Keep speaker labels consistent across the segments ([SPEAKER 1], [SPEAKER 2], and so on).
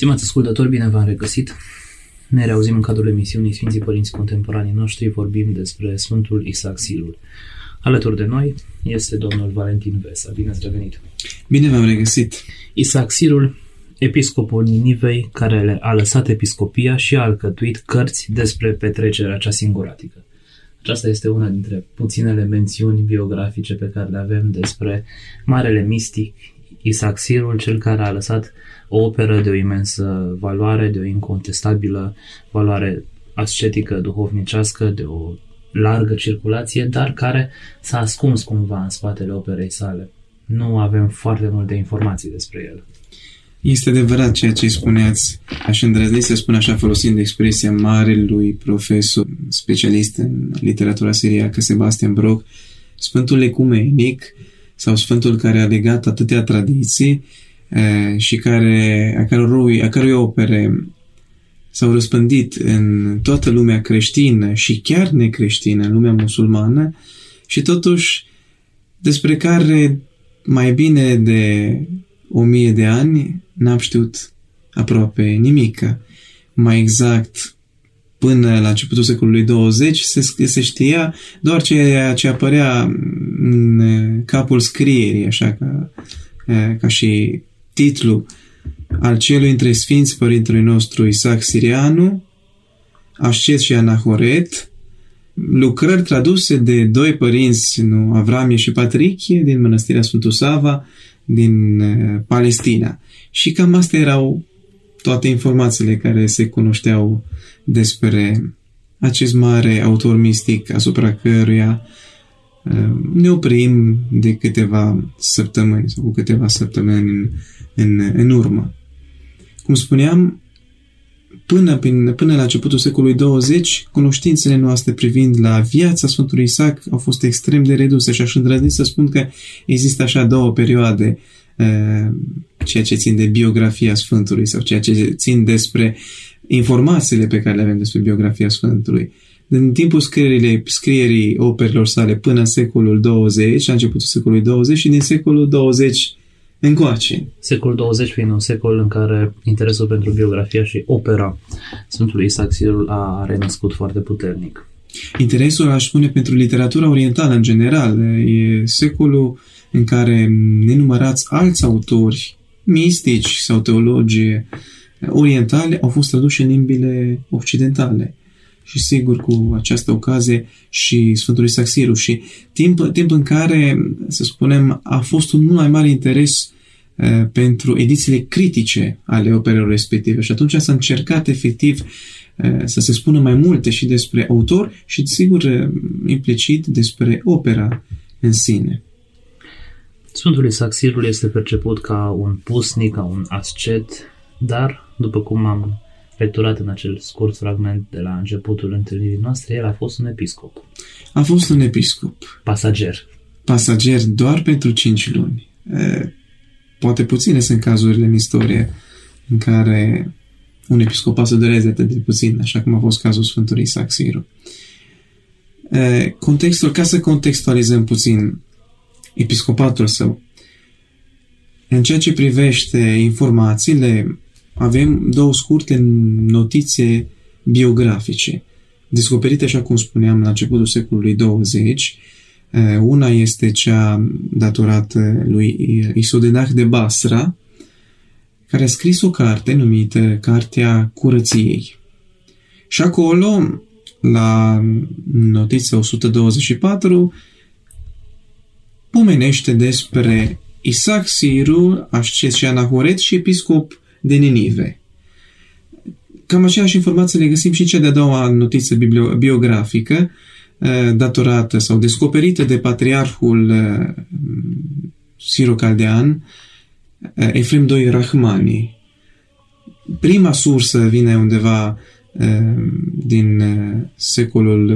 [SPEAKER 1] Stimați ascultători, bine v-am regăsit! Ne reauzim în cadrul emisiunii Sfinții Părinți Contemporanii noștri, vorbim despre Sfântul Isaac Sirul. Alături de noi este domnul Valentin Vesa. Bine ați revenit!
[SPEAKER 2] Bine v-am regăsit!
[SPEAKER 1] Isaac Sirul, episcopul Ninivei, care a lăsat episcopia și a alcătuit cărți despre petrecerea cea singuratică. Aceasta este una dintre puținele mențiuni biografice pe care le avem despre marele mistic Isaac Sirul, cel care a lăsat o operă de o imensă valoare, de o incontestabilă valoare ascetică, duhovnicească, de o largă circulație, dar care s-a ascuns cumva în spatele operei sale. Nu avem foarte multe informații despre el.
[SPEAKER 2] Este adevărat ceea ce spuneați. Aș îndrăzni să spun așa folosind expresia marelui profesor specialist în literatura siriacă Sebastian Brock, Sfântul Ecumenic sau Sfântul care a legat atâtea tradiții și care, a, cărui, a cărui opere s-au răspândit în toată lumea creștină și chiar necreștină, în lumea musulmană, și totuși despre care mai bine de o mie de ani n-am știut aproape nimică. Mai exact, până la începutul secolului 20 se, se știa doar ceea ce apărea în capul scrierii, așa ca, ca și titlu al celui între sfinți părintelui nostru Isaac Sirianu, Ascet și Anahoret, lucrări traduse de doi părinți, nu, Avramie și Patrichie, din mănăstirea Sfântul Sava, din uh, Palestina. Și cam astea erau toate informațiile care se cunoșteau despre acest mare autor mistic asupra căruia uh, ne oprim de câteva săptămâni sau cu câteva săptămâni în în, în urmă. Cum spuneam, până, până, până la începutul secolului 20, cunoștințele noastre privind la viața Sfântului Isaac au fost extrem de reduse și aș îndrăzni să spun că există așa două perioade uh, ceea ce țin de biografia Sfântului sau ceea ce țin despre informațiile pe care le avem despre biografia Sfântului. Din timpul scrierii, scrierii operelor sale până în secolul 20, la începutul secolului 20 și din secolul 20 încoace.
[SPEAKER 1] Secolul 20 fiind un secol în care interesul pentru biografia și opera Sfântului Isaac Sirul a renăscut foarte puternic.
[SPEAKER 2] Interesul, aș spune, pentru literatura orientală în general. E secolul în care nenumărați alți autori mistici sau teologi orientale au fost traduși în limbile occidentale și sigur cu această ocazie și Sfântul Isaac Siru și timp, timp în care, să spunem, a fost un mult mai mare interes uh, pentru edițiile critice ale operelor respective și atunci s-a încercat efectiv uh, să se spună mai multe și despre autor și, sigur, uh, implicit despre opera în sine.
[SPEAKER 1] Sfântul Isaac Sirul este perceput ca un pusnic, ca un ascet, dar, după cum am lecturat în acel scurt fragment de la începutul întâlnirii noastre, el a fost un episcop.
[SPEAKER 2] A fost un episcop.
[SPEAKER 1] Pasager.
[SPEAKER 2] Pasager doar pentru cinci luni. E, poate puține sunt cazurile în istorie în care un episcopat să dureze atât de puțin, așa cum a fost cazul Sfântului Isaac Siru. E, contextul, ca să contextualizăm puțin episcopatul său, în ceea ce privește informațiile avem două scurte notițe biografice, descoperite, așa cum spuneam, la începutul secolului 20. Eh, una este cea datorată lui Isodenach de Basra, care a scris o carte numită Cartea Curăției. Și acolo, la notița 124, pomenește despre Isaac Siru, ascet și anahoret și episcop de Ninive. Cam aceeași informație le găsim și în cea de-a doua notiță biografică, eh, datorată sau descoperită de patriarhul eh, Siro Caldean, uh, Efrem II Rahmani. Prima sursă vine undeva uh, din secolul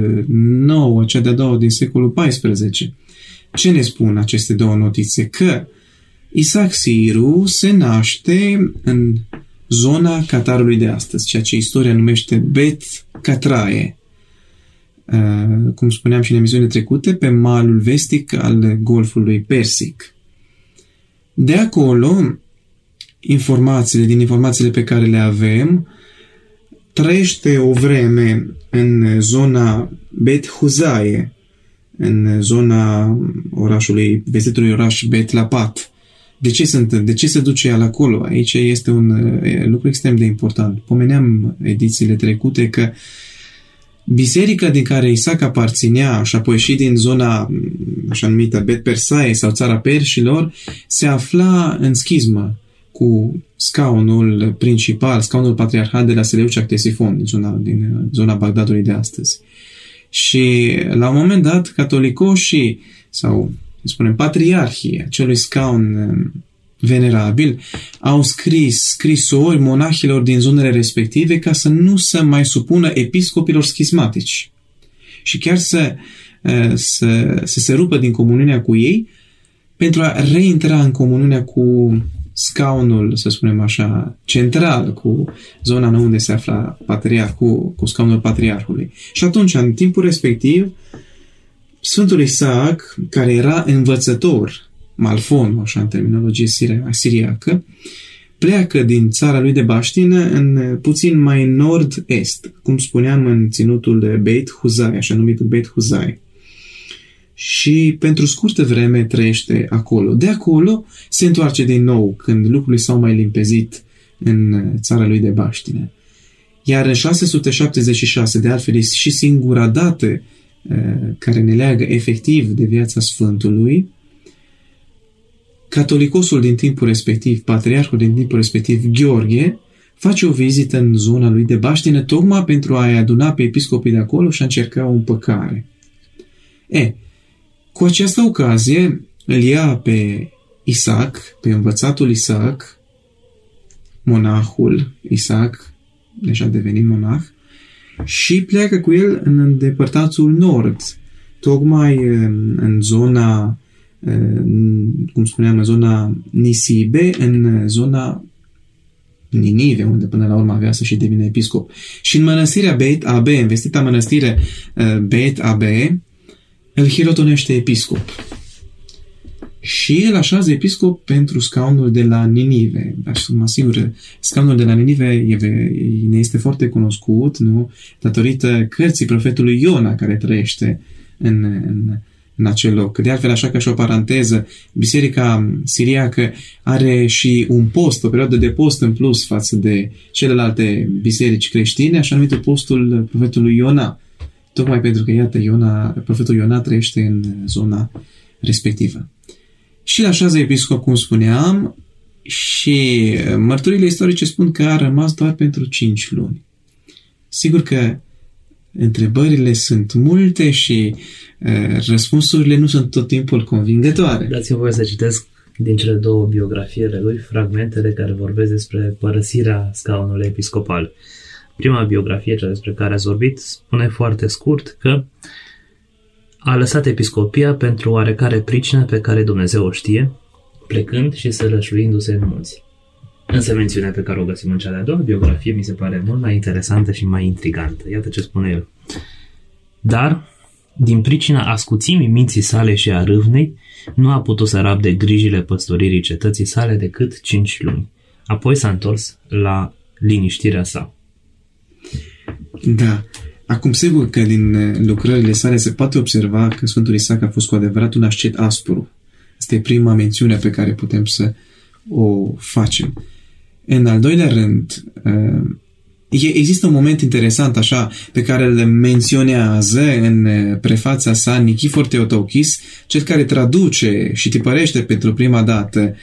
[SPEAKER 2] IX, cea de-a doua din secolul XIV. Ce ne spun aceste două notițe? Că Isaac Siru se naște în zona Qatarului de astăzi, ceea ce istoria numește Bet Catrae, uh, cum spuneam și în emisiunile trecute, pe malul vestic al Golfului Persic. De acolo, informațiile, din informațiile pe care le avem, trăiește o vreme în zona Bet Huzaie, în zona orașului, vestitului oraș Bet Lapat, de ce se întâmplă? De ce se duce el acolo? Aici este un lucru extrem de important. Pomeneam edițiile trecute că biserica din care Isaac aparținea și apoi și din zona așa numită Bet Persae sau țara perșilor se afla în schismă cu scaunul principal, scaunul patriarhat de la Seleucia Ctesifon, din zona, din zona Bagdadului de astăzi. Și la un moment dat, catolicoșii sau spunem, patriarhii acelui scaun um, venerabil au scris scrisori monahilor din zonele respective ca să nu se mai supună episcopilor schismatici și chiar să, uh, să, să se rupă din comuniunea cu ei pentru a reintra în comuniunea cu scaunul, să spunem așa, central, cu zona unde se afla patriarh, cu, cu scaunul patriarhului. Și atunci, în timpul respectiv, Sfântul Isaac, care era învățător, malfon, așa în terminologie siriacă, pleacă din țara lui de baștină în puțin mai nord-est, cum spuneam în ținutul Beit Huzai, așa numitul Beit Huzai. Și pentru scurtă vreme trăiește acolo. De acolo se întoarce din nou când lucrurile s-au mai limpezit în țara lui de baștină. Iar în 676, de altfel, și singura dată Eh, care ne leagă efectiv de viața Sfântului, catolicosul din timpul respectiv, patriarhul din timpul respectiv, Gheorghe, face o vizită în zona lui de baștină tocmai pentru a-i aduna pe episcopii de acolo și a încerca o împăcare. E, cu această ocazie îl ia pe Isaac, pe învățatul Isaac, monahul Isaac, deja devenit monah, și pleacă cu el în îndepărtatul nord, tocmai în, în zona, cum spuneam, în zona Nisibe, în zona Ninive, unde până la urmă avea să și devine episcop. Și în mănăstirea Beit Abe, investita mănăstire uh, Beit Abe, îl hirotonește episcop și el așează episcop pentru scaunul de la Ninive. Așa mă asigur, scaunul de la Ninive ne este foarte cunoscut, nu? Datorită cărții profetului Iona care trăiește în, în, în acel loc. De altfel, așa ca și o paranteză, biserica siriacă are și un post, o perioadă de post în plus față de celelalte biserici creștine, așa numitul postul profetului Iona. Tocmai pentru că, iată, Iona, profetul Iona trăiește în zona respectivă și la așează episcop, cum spuneam, și mărturile istorice spun că a rămas doar pentru 5 luni. Sigur că întrebările sunt multe și uh, răspunsurile nu sunt tot timpul convingătoare.
[SPEAKER 1] Dați-mi voie să citesc din cele două biografiile lui fragmentele care vorbesc despre părăsirea scaunului episcopal. Prima biografie, cea despre care ați vorbit, spune foarte scurt că a lăsat episcopia pentru oarecare pricină pe care Dumnezeu o știe, plecând și sălășluindu-se în munți. Însă mențiunea pe care o găsim în cea de-a doua biografie mi se pare mult mai interesantă și mai intrigantă. Iată ce spune el. Dar, din pricina ascuțimii minții sale și a râvnei, nu a putut să rabde grijile păstoririi cetății sale decât cinci luni. Apoi s-a întors la liniștirea sa.
[SPEAKER 2] Da, Acum, sigur că din uh, lucrările sale se poate observa că Sfântul Isaac a fost cu adevărat un ascet aspru. Asta e prima mențiune pe care putem să o facem. În al doilea rând, uh, există un moment interesant așa pe care îl menționează în uh, prefața sa Nichifor Teotokis, cel care traduce și tipărește pentru prima dată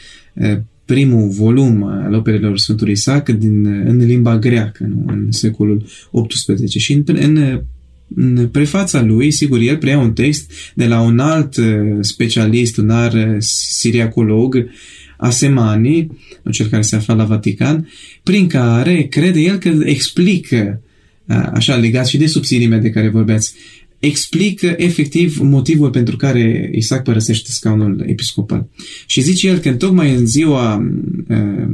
[SPEAKER 2] primul volum al operelor Sfântului Isaac din, în limba greacă, nu? în secolul XVIII. Și în, în, în prefața lui, sigur, el preia un text de la un alt uh, specialist, un alt uh, siriacolog, Asemani, cel care se afla la Vatican, prin care crede el că explică, așa legat și de subțirimea de care vorbeați, explică efectiv motivul pentru care Isaac părăsește scaunul episcopal. Și zice el că tocmai în ziua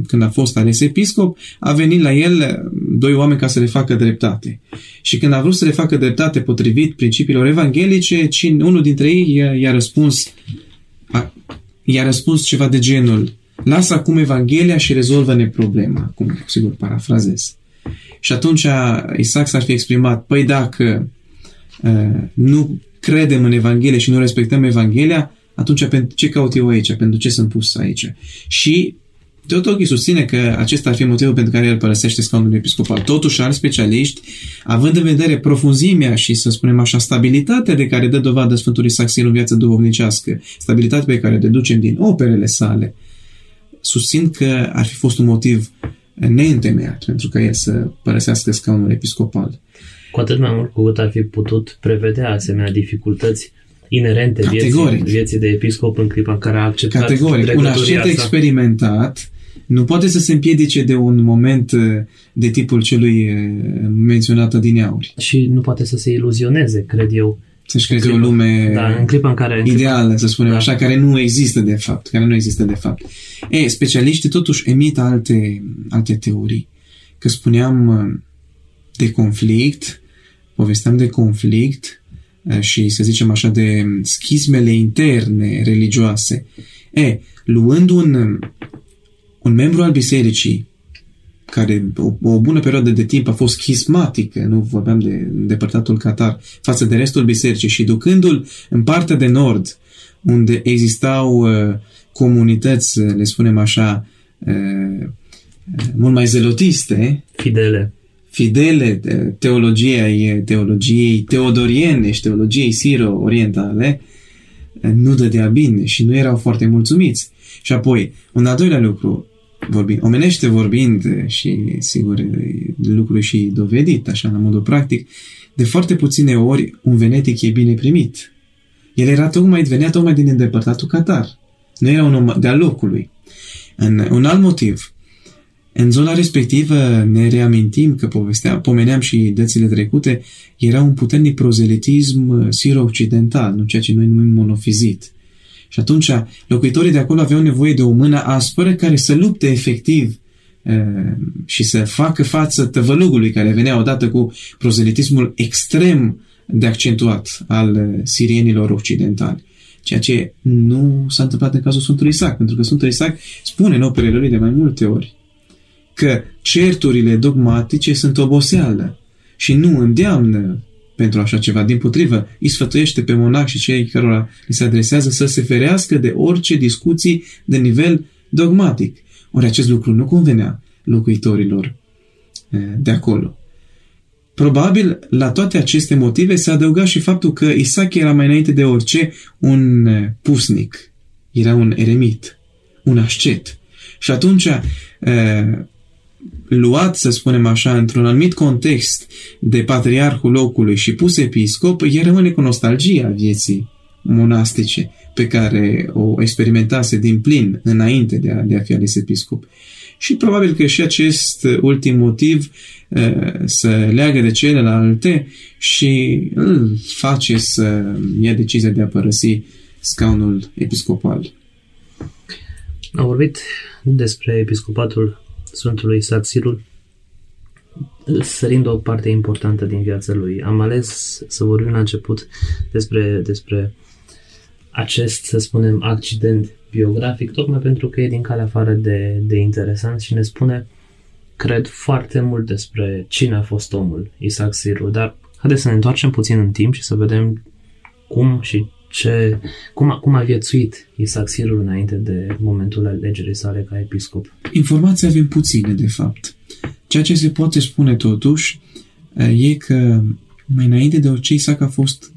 [SPEAKER 2] când a fost ales episcop, a venit la el doi oameni ca să le facă dreptate. Și când a vrut să le facă dreptate potrivit principiilor evanghelice, unul dintre ei i-a răspuns i-a răspuns ceva de genul lasă acum Evanghelia și rezolvă-ne problema. Acum, sigur, parafrazez. Și atunci Isaac s-ar fi exprimat, păi dacă uh, nu credem în Evanghelie și nu respectăm Evanghelia, atunci pentru ce caut eu aici? Pentru ce sunt pus aici? Și Teotochi susține că acesta ar fi motivul pentru care el părăsește scaunul episcopal. Totuși, alți specialiști, având în vedere profunzimea și, să spunem așa, stabilitatea de care dă dovadă Sfântul Isaxil în viața duhovnicească, stabilitatea pe care o deducem din operele sale, susțin că ar fi fost un motiv neîntemeiat pentru ca el să părăsească scaunul episcopal.
[SPEAKER 1] Cu atât mai mult cu cât ar fi putut prevedea asemenea dificultăți inerente vieții, vieții de episcop în clipa în care a acceptat
[SPEAKER 2] Categoric. Un ascet experimentat nu poate să se împiedice de un moment uh, de tipul celui uh, menționat adineauri.
[SPEAKER 1] Și nu poate să se iluzioneze, cred eu.
[SPEAKER 2] Să-și creeze o lume
[SPEAKER 1] da, în clipa în care, în
[SPEAKER 2] ideală, clipa, să spunem da. așa, care nu există de fapt. Care nu există de fapt. E, specialiștii totuși emit alte, alte teorii. Că spuneam uh, de conflict, povesteam de conflict și, să zicem așa, de schismele interne religioase. E, luând un, un membru al bisericii care o, o bună perioadă de timp a fost schismatic, nu vorbeam de depărtatul Qatar, față de restul bisericii și ducându-l în partea de nord, unde existau uh, comunități, le spunem așa, uh, mult mai zelotiste,
[SPEAKER 1] fidele,
[SPEAKER 2] fidele teologiei, teologiei teodoriene și teologiei siro-orientale, nu dădea bine și nu erau foarte mulțumiți. Și apoi, un al doilea lucru, vorbind, omenește vorbind și, sigur, lucru și dovedit, așa, la modul practic, de foarte puține ori un venetic e bine primit. El era tocmai, venea tocmai din îndepărtatul Qatar. Nu era un om de-a locului. În, un alt motiv, în zona respectivă ne reamintim că povestea, pomeneam și dățile trecute, era un puternic prozelitism siro-occidental, nu ceea ce noi numim monofizit. Și atunci locuitorii de acolo aveau nevoie de o mână aspră care să lupte efectiv și să facă față tăvălugului care venea odată cu prozelitismul extrem de accentuat al sirienilor occidentali. Ceea ce nu s-a întâmplat în cazul Sfântului Isaac, pentru că Sfântul Isaac spune în operele lui de mai multe ori că certurile dogmatice sunt oboseală și nu îndeamnă pentru așa ceva. Din potrivă, îi sfătuiește pe monac și cei cărora îi se adresează să se ferească de orice discuții de nivel dogmatic. Ori acest lucru nu convenea locuitorilor eh, de acolo. Probabil, la toate aceste motive se adăuga și faptul că Isaac era mai înainte de orice un eh, pusnic. Era un eremit, un ascet. Și atunci, eh, luat, să spunem așa, într-un anumit context de patriarhul locului și pus episcop, el rămâne cu nostalgia vieții monastice pe care o experimentase din plin înainte de a, de a fi ales episcop. Și probabil că și acest ultim motiv uh, să leagă de celelalte și îl face să ia decizia de a părăsi scaunul episcopal.
[SPEAKER 1] Am vorbit despre episcopatul Sfântului Isaac Sirul, sărind o parte importantă din viața lui. Am ales să vorbim la început despre, despre acest, să spunem, accident biografic, tocmai pentru că e din calea afară de, de interesant și ne spune, cred, foarte mult despre cine a fost omul, Isaac Sirul, dar haideți să ne întoarcem puțin în timp și să vedem cum și ce, cum, a, cum a viețuit Isaac Sirul înainte de momentul alegerii sale ca episcop?
[SPEAKER 2] Informații avem puține, de fapt. Ceea ce se poate spune totuși e că mai înainte de orice Isaac a fost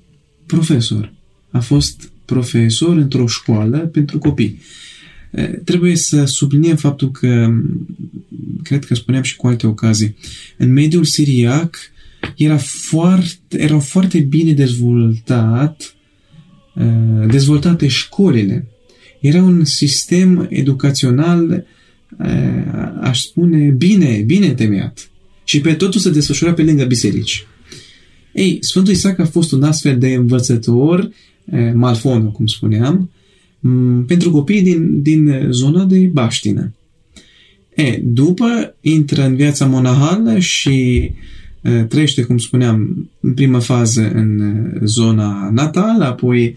[SPEAKER 2] profesor. A fost profesor într-o școală pentru copii. Trebuie să subliniem faptul că, cred că spuneam și cu alte ocazii, în mediul siriac era foarte, erau foarte bine dezvoltat Uh, dezvoltate școlile. Era un sistem educațional, aș spune, bine, bine întemeiat. Și pe totul se desfășura pe lângă biserici. Ei, Sfântul Isaac a fost un astfel de învățător, malfonă, cum spuneam, pentru copii din, din zona de baștină. E, după intră în viața monahală și trăiește, cum spuneam, în prima fază în zona natală, apoi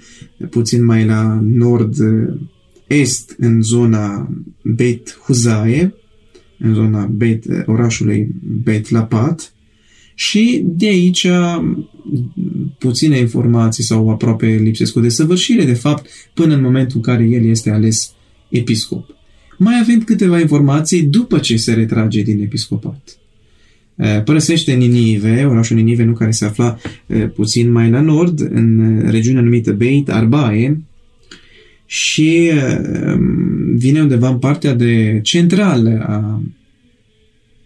[SPEAKER 2] puțin mai la nord-est în zona Beit Huzae, în zona Beit, orașului Beit Lapat, și de aici puține informații sau aproape lipsesc cu desăvârșire, de fapt, până în momentul în care el este ales episcop. Mai avem câteva informații după ce se retrage din episcopat. Părăsește Ninive, orașul Ninive, nu care se afla puțin mai la nord, în regiunea numită Beit Arbae, și vine undeva în partea de centrală a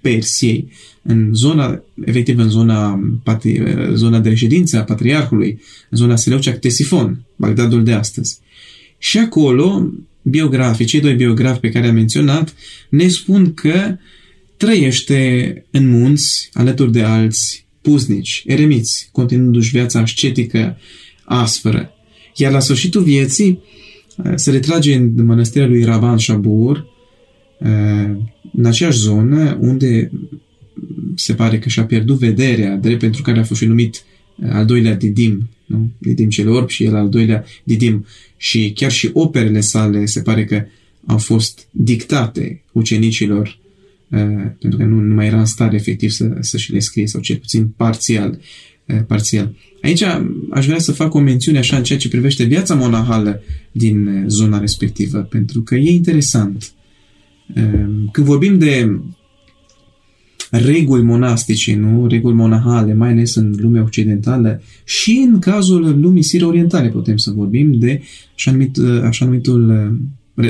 [SPEAKER 2] Persiei, în zona, efectiv în zona, patri, zona de reședință a patriarhului, în zona Seleucia Ctesifon, Bagdadul de astăzi. Și acolo, biografii, cei doi biografi pe care am menționat, ne spun că trăiește în munți, alături de alți puznici, eremiți, continuându-și viața ascetică aspră. Iar la sfârșitul vieții se retrage în mănăstirea lui Raban Shabur, în aceeași zonă unde se pare că și-a pierdut vederea, drept pentru care a fost și numit uh, al doilea Didim, nu? Didim cel orb și el al doilea Didim. Și chiar și operele sale se pare că au fost dictate ucenicilor uh, pentru că nu, nu mai era în stare efectiv să, să și le scrie, sau cel puțin parțial. Uh, parțial. Aici aș vrea să fac o mențiune așa în ceea ce privește viața monahală din uh, zona respectivă, pentru că e interesant. Uh, când vorbim de reguli monastice, nu? reguli monahale, mai ales în lumea occidentală și în cazul lumii siro-orientale putem să vorbim de așa, numit, așa numitul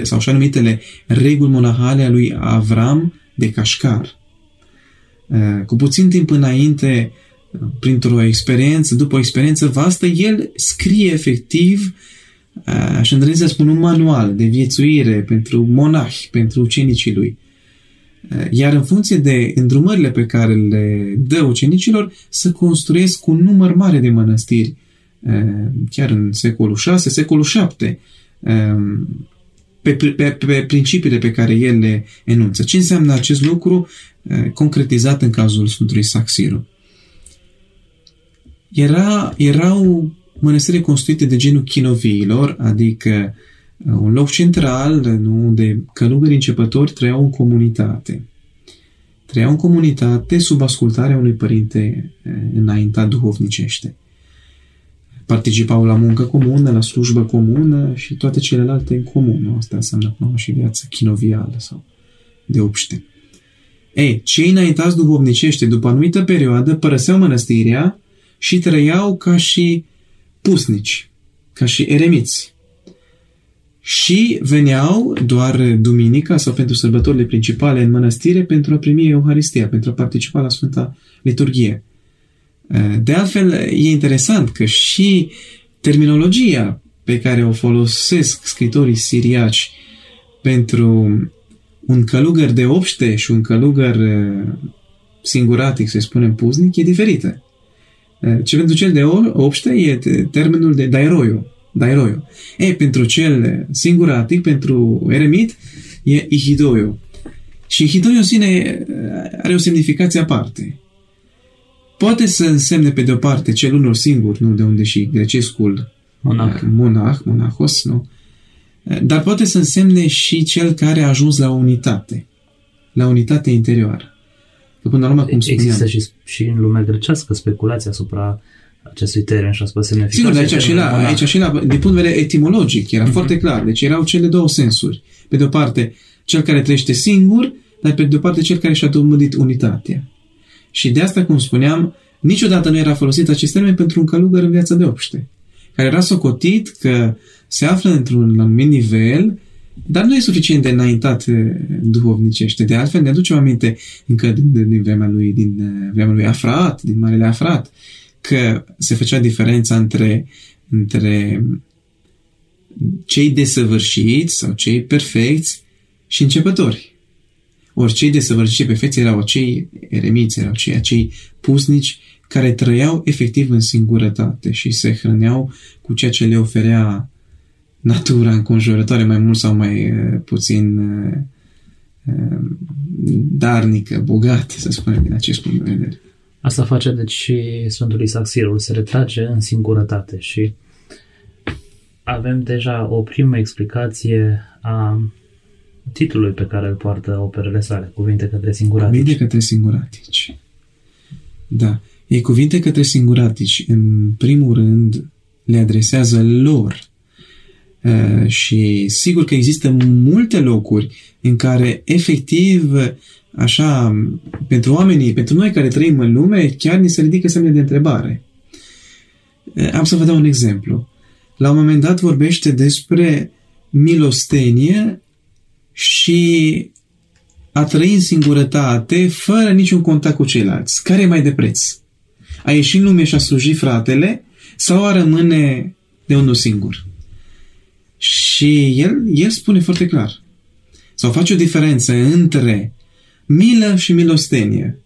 [SPEAKER 2] sau așa numitele reguli monahale a lui Avram de Cașcar. Cu puțin timp înainte, printr-o experiență, după o experiență vastă, el scrie efectiv așa îndrăznesc să spun, un manual de viețuire pentru monahi, pentru ucenicii lui. Iar în funcție de îndrumările pe care le dă ucenicilor, să construiesc un număr mare de mănăstiri, chiar în secolul 6, secolul 7, pe, pe, pe principiile pe care el le enunță. Ce înseamnă acest lucru concretizat în cazul Sfântului Saxiru? Era, erau mănăstiri construite de genul chinoviilor, adică un loc central, nu, unde călugării începători trăiau în comunitate. Trăiau în comunitate sub ascultarea unui părinte înaintat duhovnicește. Participau la muncă comună, la slujbă comună și toate celelalte în comun. Asta înseamnă până și viața chinovială sau de obște. Ei, cei înaintați duhovnicește, după anumită perioadă, părăseau mănăstirea și trăiau ca și pusnici, ca și eremiți și veneau doar duminica sau pentru sărbătorile principale în mănăstire pentru a primi Euharistia, pentru a participa la Sfânta Liturghie. De altfel, e interesant că și terminologia pe care o folosesc scritorii siriaci pentru un călugăr de obște și un călugăr singuratic, să spunem puznic, e diferită. Ce pentru cel de obște e termenul de dairoiu, Dairoio. E, pentru cel singuratic, pentru eremit, e Ihidoio. Și Ihidoio în sine are o semnificație aparte. Poate să însemne pe de o parte cel unul singur, nu de unde și grecescul
[SPEAKER 1] monah,
[SPEAKER 2] monah monahos, nu? Dar poate să însemne și cel care a ajuns la unitate, la unitate interioară. Că până la urmă, cum spuneam...
[SPEAKER 1] Există și, și în lumea grecească speculația asupra acestui teren și asupra semnificației.
[SPEAKER 2] Sigur, de aici și, la, aici și la, din punct de vedere etimologic, era uh-huh. foarte clar. Deci erau cele două sensuri. Pe de o parte, cel care trăiește singur, dar pe de o parte, cel care și-a dovedit unitatea. Și de asta, cum spuneam, niciodată nu era folosit acest termen pentru un călugăr în viața de obște, care era socotit că se află într-un anumit nivel, dar nu e suficient de înaintat duhovnicește. De altfel, ne aducem aminte încă din, din vremea lui, din vremea lui Afrat, din Marele Afrat, că se făcea diferența între, între cei desăvârșiți sau cei perfecți și începători. Ori cei desăvârșiți și perfecți erau acei eremiți, erau cei, acei pusnici care trăiau efectiv în singurătate și se hrăneau cu ceea ce le oferea natura înconjurătoare mai mult sau mai uh, puțin uh, uh, darnică, bogată, să spunem, din acest punct de vedere.
[SPEAKER 1] Asta face deci și Sfântul Isaac Sirul, se retrage în singurătate și avem deja o primă explicație a titlului pe care îl poartă operele sale, Cuvinte către singuratici.
[SPEAKER 2] Cuvinte către singuratici. Da. Ei cuvinte către singuratici, în primul rând, le adresează lor. Uh, și sigur că există multe locuri în care efectiv așa, pentru oamenii, pentru noi care trăim în lume, chiar ni se ridică semne de întrebare. Uh, am să vă dau un exemplu. La un moment dat vorbește despre milostenie și a trăi în singurătate, fără niciun contact cu ceilalți. Care e mai de preț? A ieși în lume și a sluji fratele sau a rămâne de unul singur? Și el, el spune foarte clar. Sau face o diferență între milă și milostenie.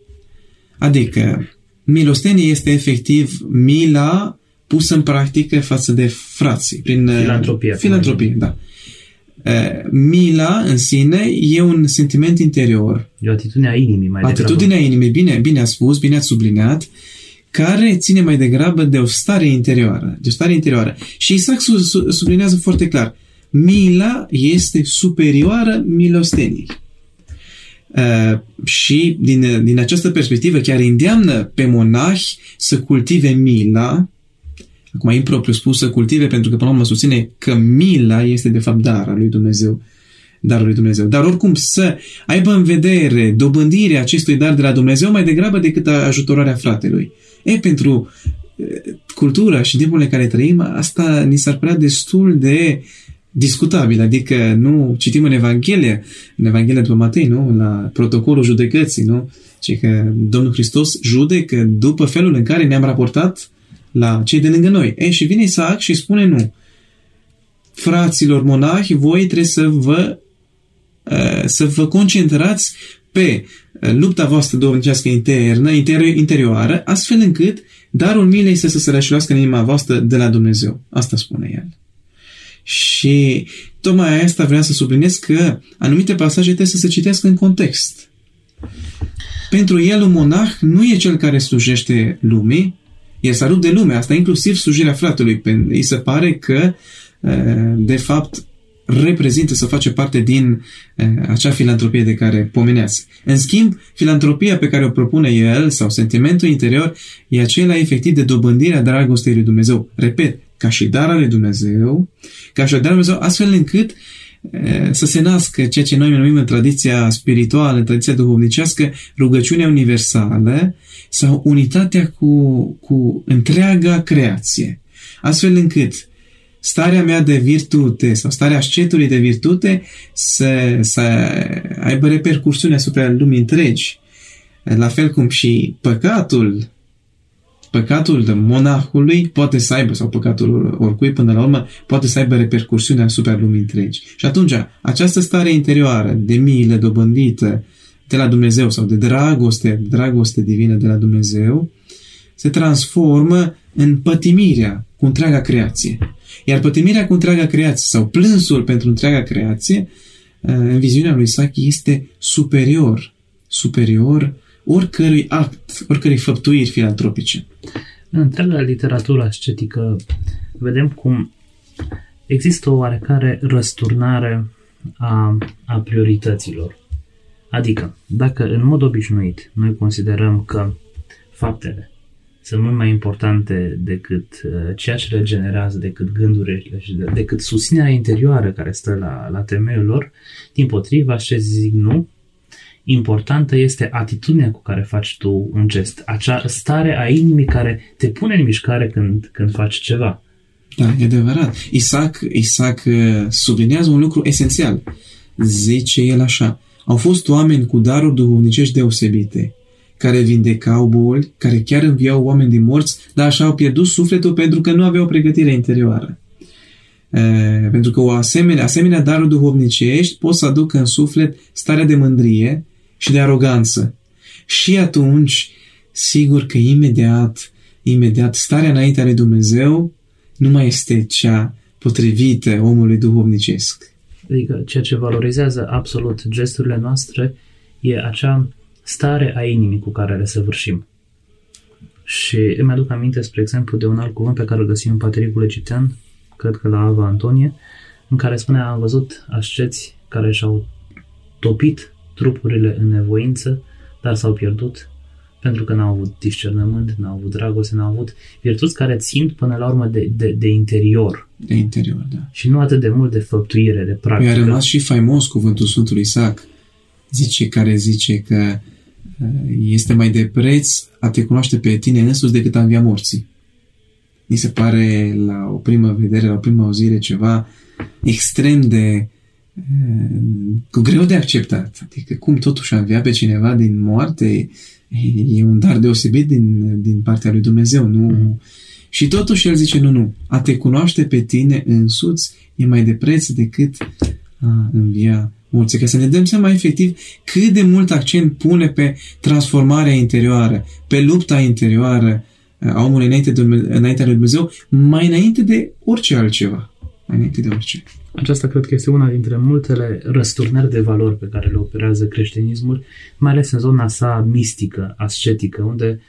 [SPEAKER 2] Adică, milostenie este efectiv mila pusă în practică față de frații. Prin
[SPEAKER 1] filantropie.
[SPEAKER 2] Filantropie, da. Mila în sine e un sentiment interior.
[SPEAKER 1] E o atitudine a inimii mai
[SPEAKER 2] Atitudinea inimii, bine, bine a spus, bine ați subliniat, care ține mai degrabă de o stare interioară. De o stare interioară. Și Isaac sublinează foarte clar. Mila este superioară milostenii. Uh, și din, din această perspectivă chiar îndeamnă pe monahi să cultive mila, acum impropriu spus să cultive pentru că până la urmă susține că mila este de fapt dar al lui Dumnezeu darul lui Dumnezeu. Dar oricum să aibă în vedere dobândirea acestui dar de la Dumnezeu mai degrabă decât ajutorarea fratelui. E, pentru cultura și timpurile care trăim, asta ni s-ar părea destul de discutabil, adică nu citim în Evanghelie, în Evanghelia după Matei, nu? La protocolul judecății, nu? Ci că Domnul Hristos judecă după felul în care ne-am raportat la cei de lângă noi. E, și vine Isaac și spune nu. Fraților monahi, voi trebuie să vă să vă concentrați pe lupta voastră duhovnicească internă, interioară, astfel încât darul milei să se rășuiască în inima voastră de la Dumnezeu. Asta spune el. Și tocmai asta vreau să subliniez că anumite pasaje trebuie să se citească în context. Pentru el un monah nu e cel care slujește lumii, el s-a rupt de lume, asta inclusiv slujirea fratelui. Îi se pare că, de fapt, reprezintă, să face parte din uh, acea filantropie de care pomeneați. În schimb, filantropia pe care o propune el sau sentimentul interior e acela efectiv de dobândirea dragostei lui Dumnezeu. Repet, ca și dar al lui Dumnezeu, ca și dar al lui Dumnezeu, astfel încât uh, să se nască ceea ce noi numim în tradiția spirituală, în tradiția duhovnicească, rugăciunea universală sau unitatea cu, cu întreaga creație. Astfel încât starea mea de virtute sau starea ascetului de virtute să, să aibă repercursiune asupra lumii întregi. La fel cum și păcatul păcatul de monahului poate să aibă, sau păcatul oricui până la urmă, poate să aibă repercursiune asupra lumii întregi. Și atunci, această stare interioară de milă dobândită de la Dumnezeu sau de dragoste, dragoste divină de la Dumnezeu, se transformă în pătimirea cu întreaga creație. Iar pătimirea cu întreaga creație sau plânsul pentru întreaga creație, uh, în viziunea lui Isaac, este superior, superior oricărui act, oricărei făptuiri filantropice.
[SPEAKER 1] În întreaga literatură ascetică vedem cum există o oarecare răsturnare a, a priorităților. Adică, dacă în mod obișnuit noi considerăm că faptele sunt mult mai importante decât uh, ceea ce le generează, decât gândurile și de, decât susținerea interioară care stă la, la temeiul lor. Din potriva, ce zic nu, importantă este atitudinea cu care faci tu un gest, acea stare a inimii care te pune în mișcare când, când faci ceva.
[SPEAKER 2] Da, e adevărat. Isaac, Isaac uh, sublinează un lucru esențial. Zice el așa, au fost oameni cu daruri duhovnicești deosebite, care vindecau boli, care chiar înviau oameni din morți, dar așa au pierdut sufletul pentru că nu aveau pregătire interioară. Uh, pentru că o asemenea, asemenea daruri duhovnicești pot să aducă în suflet starea de mândrie și de aroganță. Și atunci, sigur că imediat, imediat, starea înaintea lui Dumnezeu nu mai este cea potrivită omului duhovnicesc.
[SPEAKER 1] Adică ceea ce valorizează absolut gesturile noastre e acea stare a inimii cu care le săvârșim. Și îmi aduc aminte, spre exemplu, de un alt cuvânt pe care îl găsim în Patricul Egiptean, cred că la Ava Antonie, în care spune am văzut asceți care și-au topit trupurile în nevoință, dar s-au pierdut pentru că n-au avut discernământ, n-au avut dragoste, n-au avut virtuți care țin până la urmă de, de, de interior.
[SPEAKER 2] De interior, da.
[SPEAKER 1] Și nu atât de mult de făptuire, de practică.
[SPEAKER 2] Păi a rămas și faimos cuvântul Sfântului Isaac, zice, care zice că uh, este mai de preț a te cunoaște pe tine însuți decât a învia morții. Mi se pare la o primă vedere, la o primă auzire ceva extrem de uh, cu greu de acceptat. Adică cum totuși a învia pe cineva din moarte e un dar deosebit din, din partea lui Dumnezeu. Nu? Mm. Și totuși el zice, nu, nu, a te cunoaște pe tine însuți e mai de preț decât a învia morții. Ca să ne dăm seama efectiv cât de mult accent pune pe transformarea interioară, pe lupta interioară a omului înainte de, înaintea lui Dumnezeu, mai înainte de orice altceva. Mai înainte de orice.
[SPEAKER 1] Aceasta cred că este una dintre multele răsturnări de valori pe care le operează creștinismul, mai ales în zona sa mistică, ascetică, unde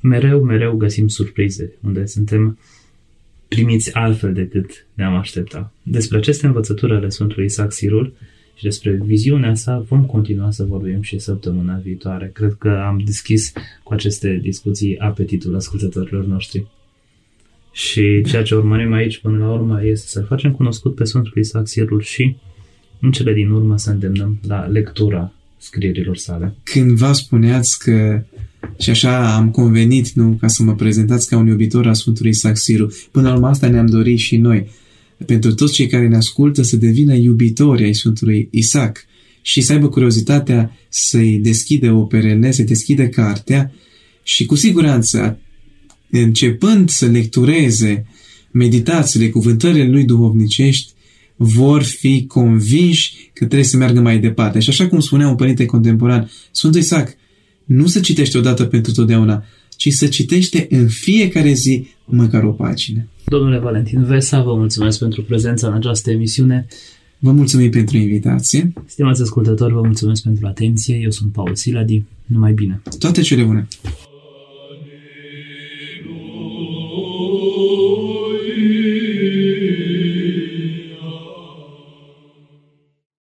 [SPEAKER 1] mereu, mereu găsim surprize, unde suntem primiți altfel decât ne-am aștepta. Despre aceste învățături ale Sfântului Isaac Sirul și despre viziunea sa vom continua să vorbim și săptămâna viitoare. Cred că am deschis cu aceste discuții apetitul ascultătorilor noștri. Și ceea ce urmărim aici până la urmă este să facem cunoscut pe Sfântul Isaac Sirul și în cele din urmă să îndemnăm la lectura scrierilor sale.
[SPEAKER 2] Cândva spuneați că și așa am convenit, nu, ca să mă prezentați ca un iubitor al Sfântului Isaac Siru. Până la urmă asta ne-am dorit și noi. Pentru toți cei care ne ascultă să devină iubitori ai Sfântului Isaac și să aibă curiozitatea să-i deschide operele, să-i deschide cartea și cu siguranță începând să lectureze meditațiile, cuvântările lui duhovnicești, vor fi convinși că trebuie să meargă mai departe. Și așa cum spunea un părinte contemporan, Sfântul Isaac, nu se citește odată pentru totdeauna, ci să citește în fiecare zi măcar o pagină.
[SPEAKER 1] Domnule Valentin Vesa, vă mulțumesc pentru prezența în această emisiune.
[SPEAKER 2] Vă mulțumim pentru invitație.
[SPEAKER 1] Stimați ascultători, vă mulțumesc pentru atenție. Eu sunt Paul Siladi. Numai bine!
[SPEAKER 2] Toate cele bune! Lord.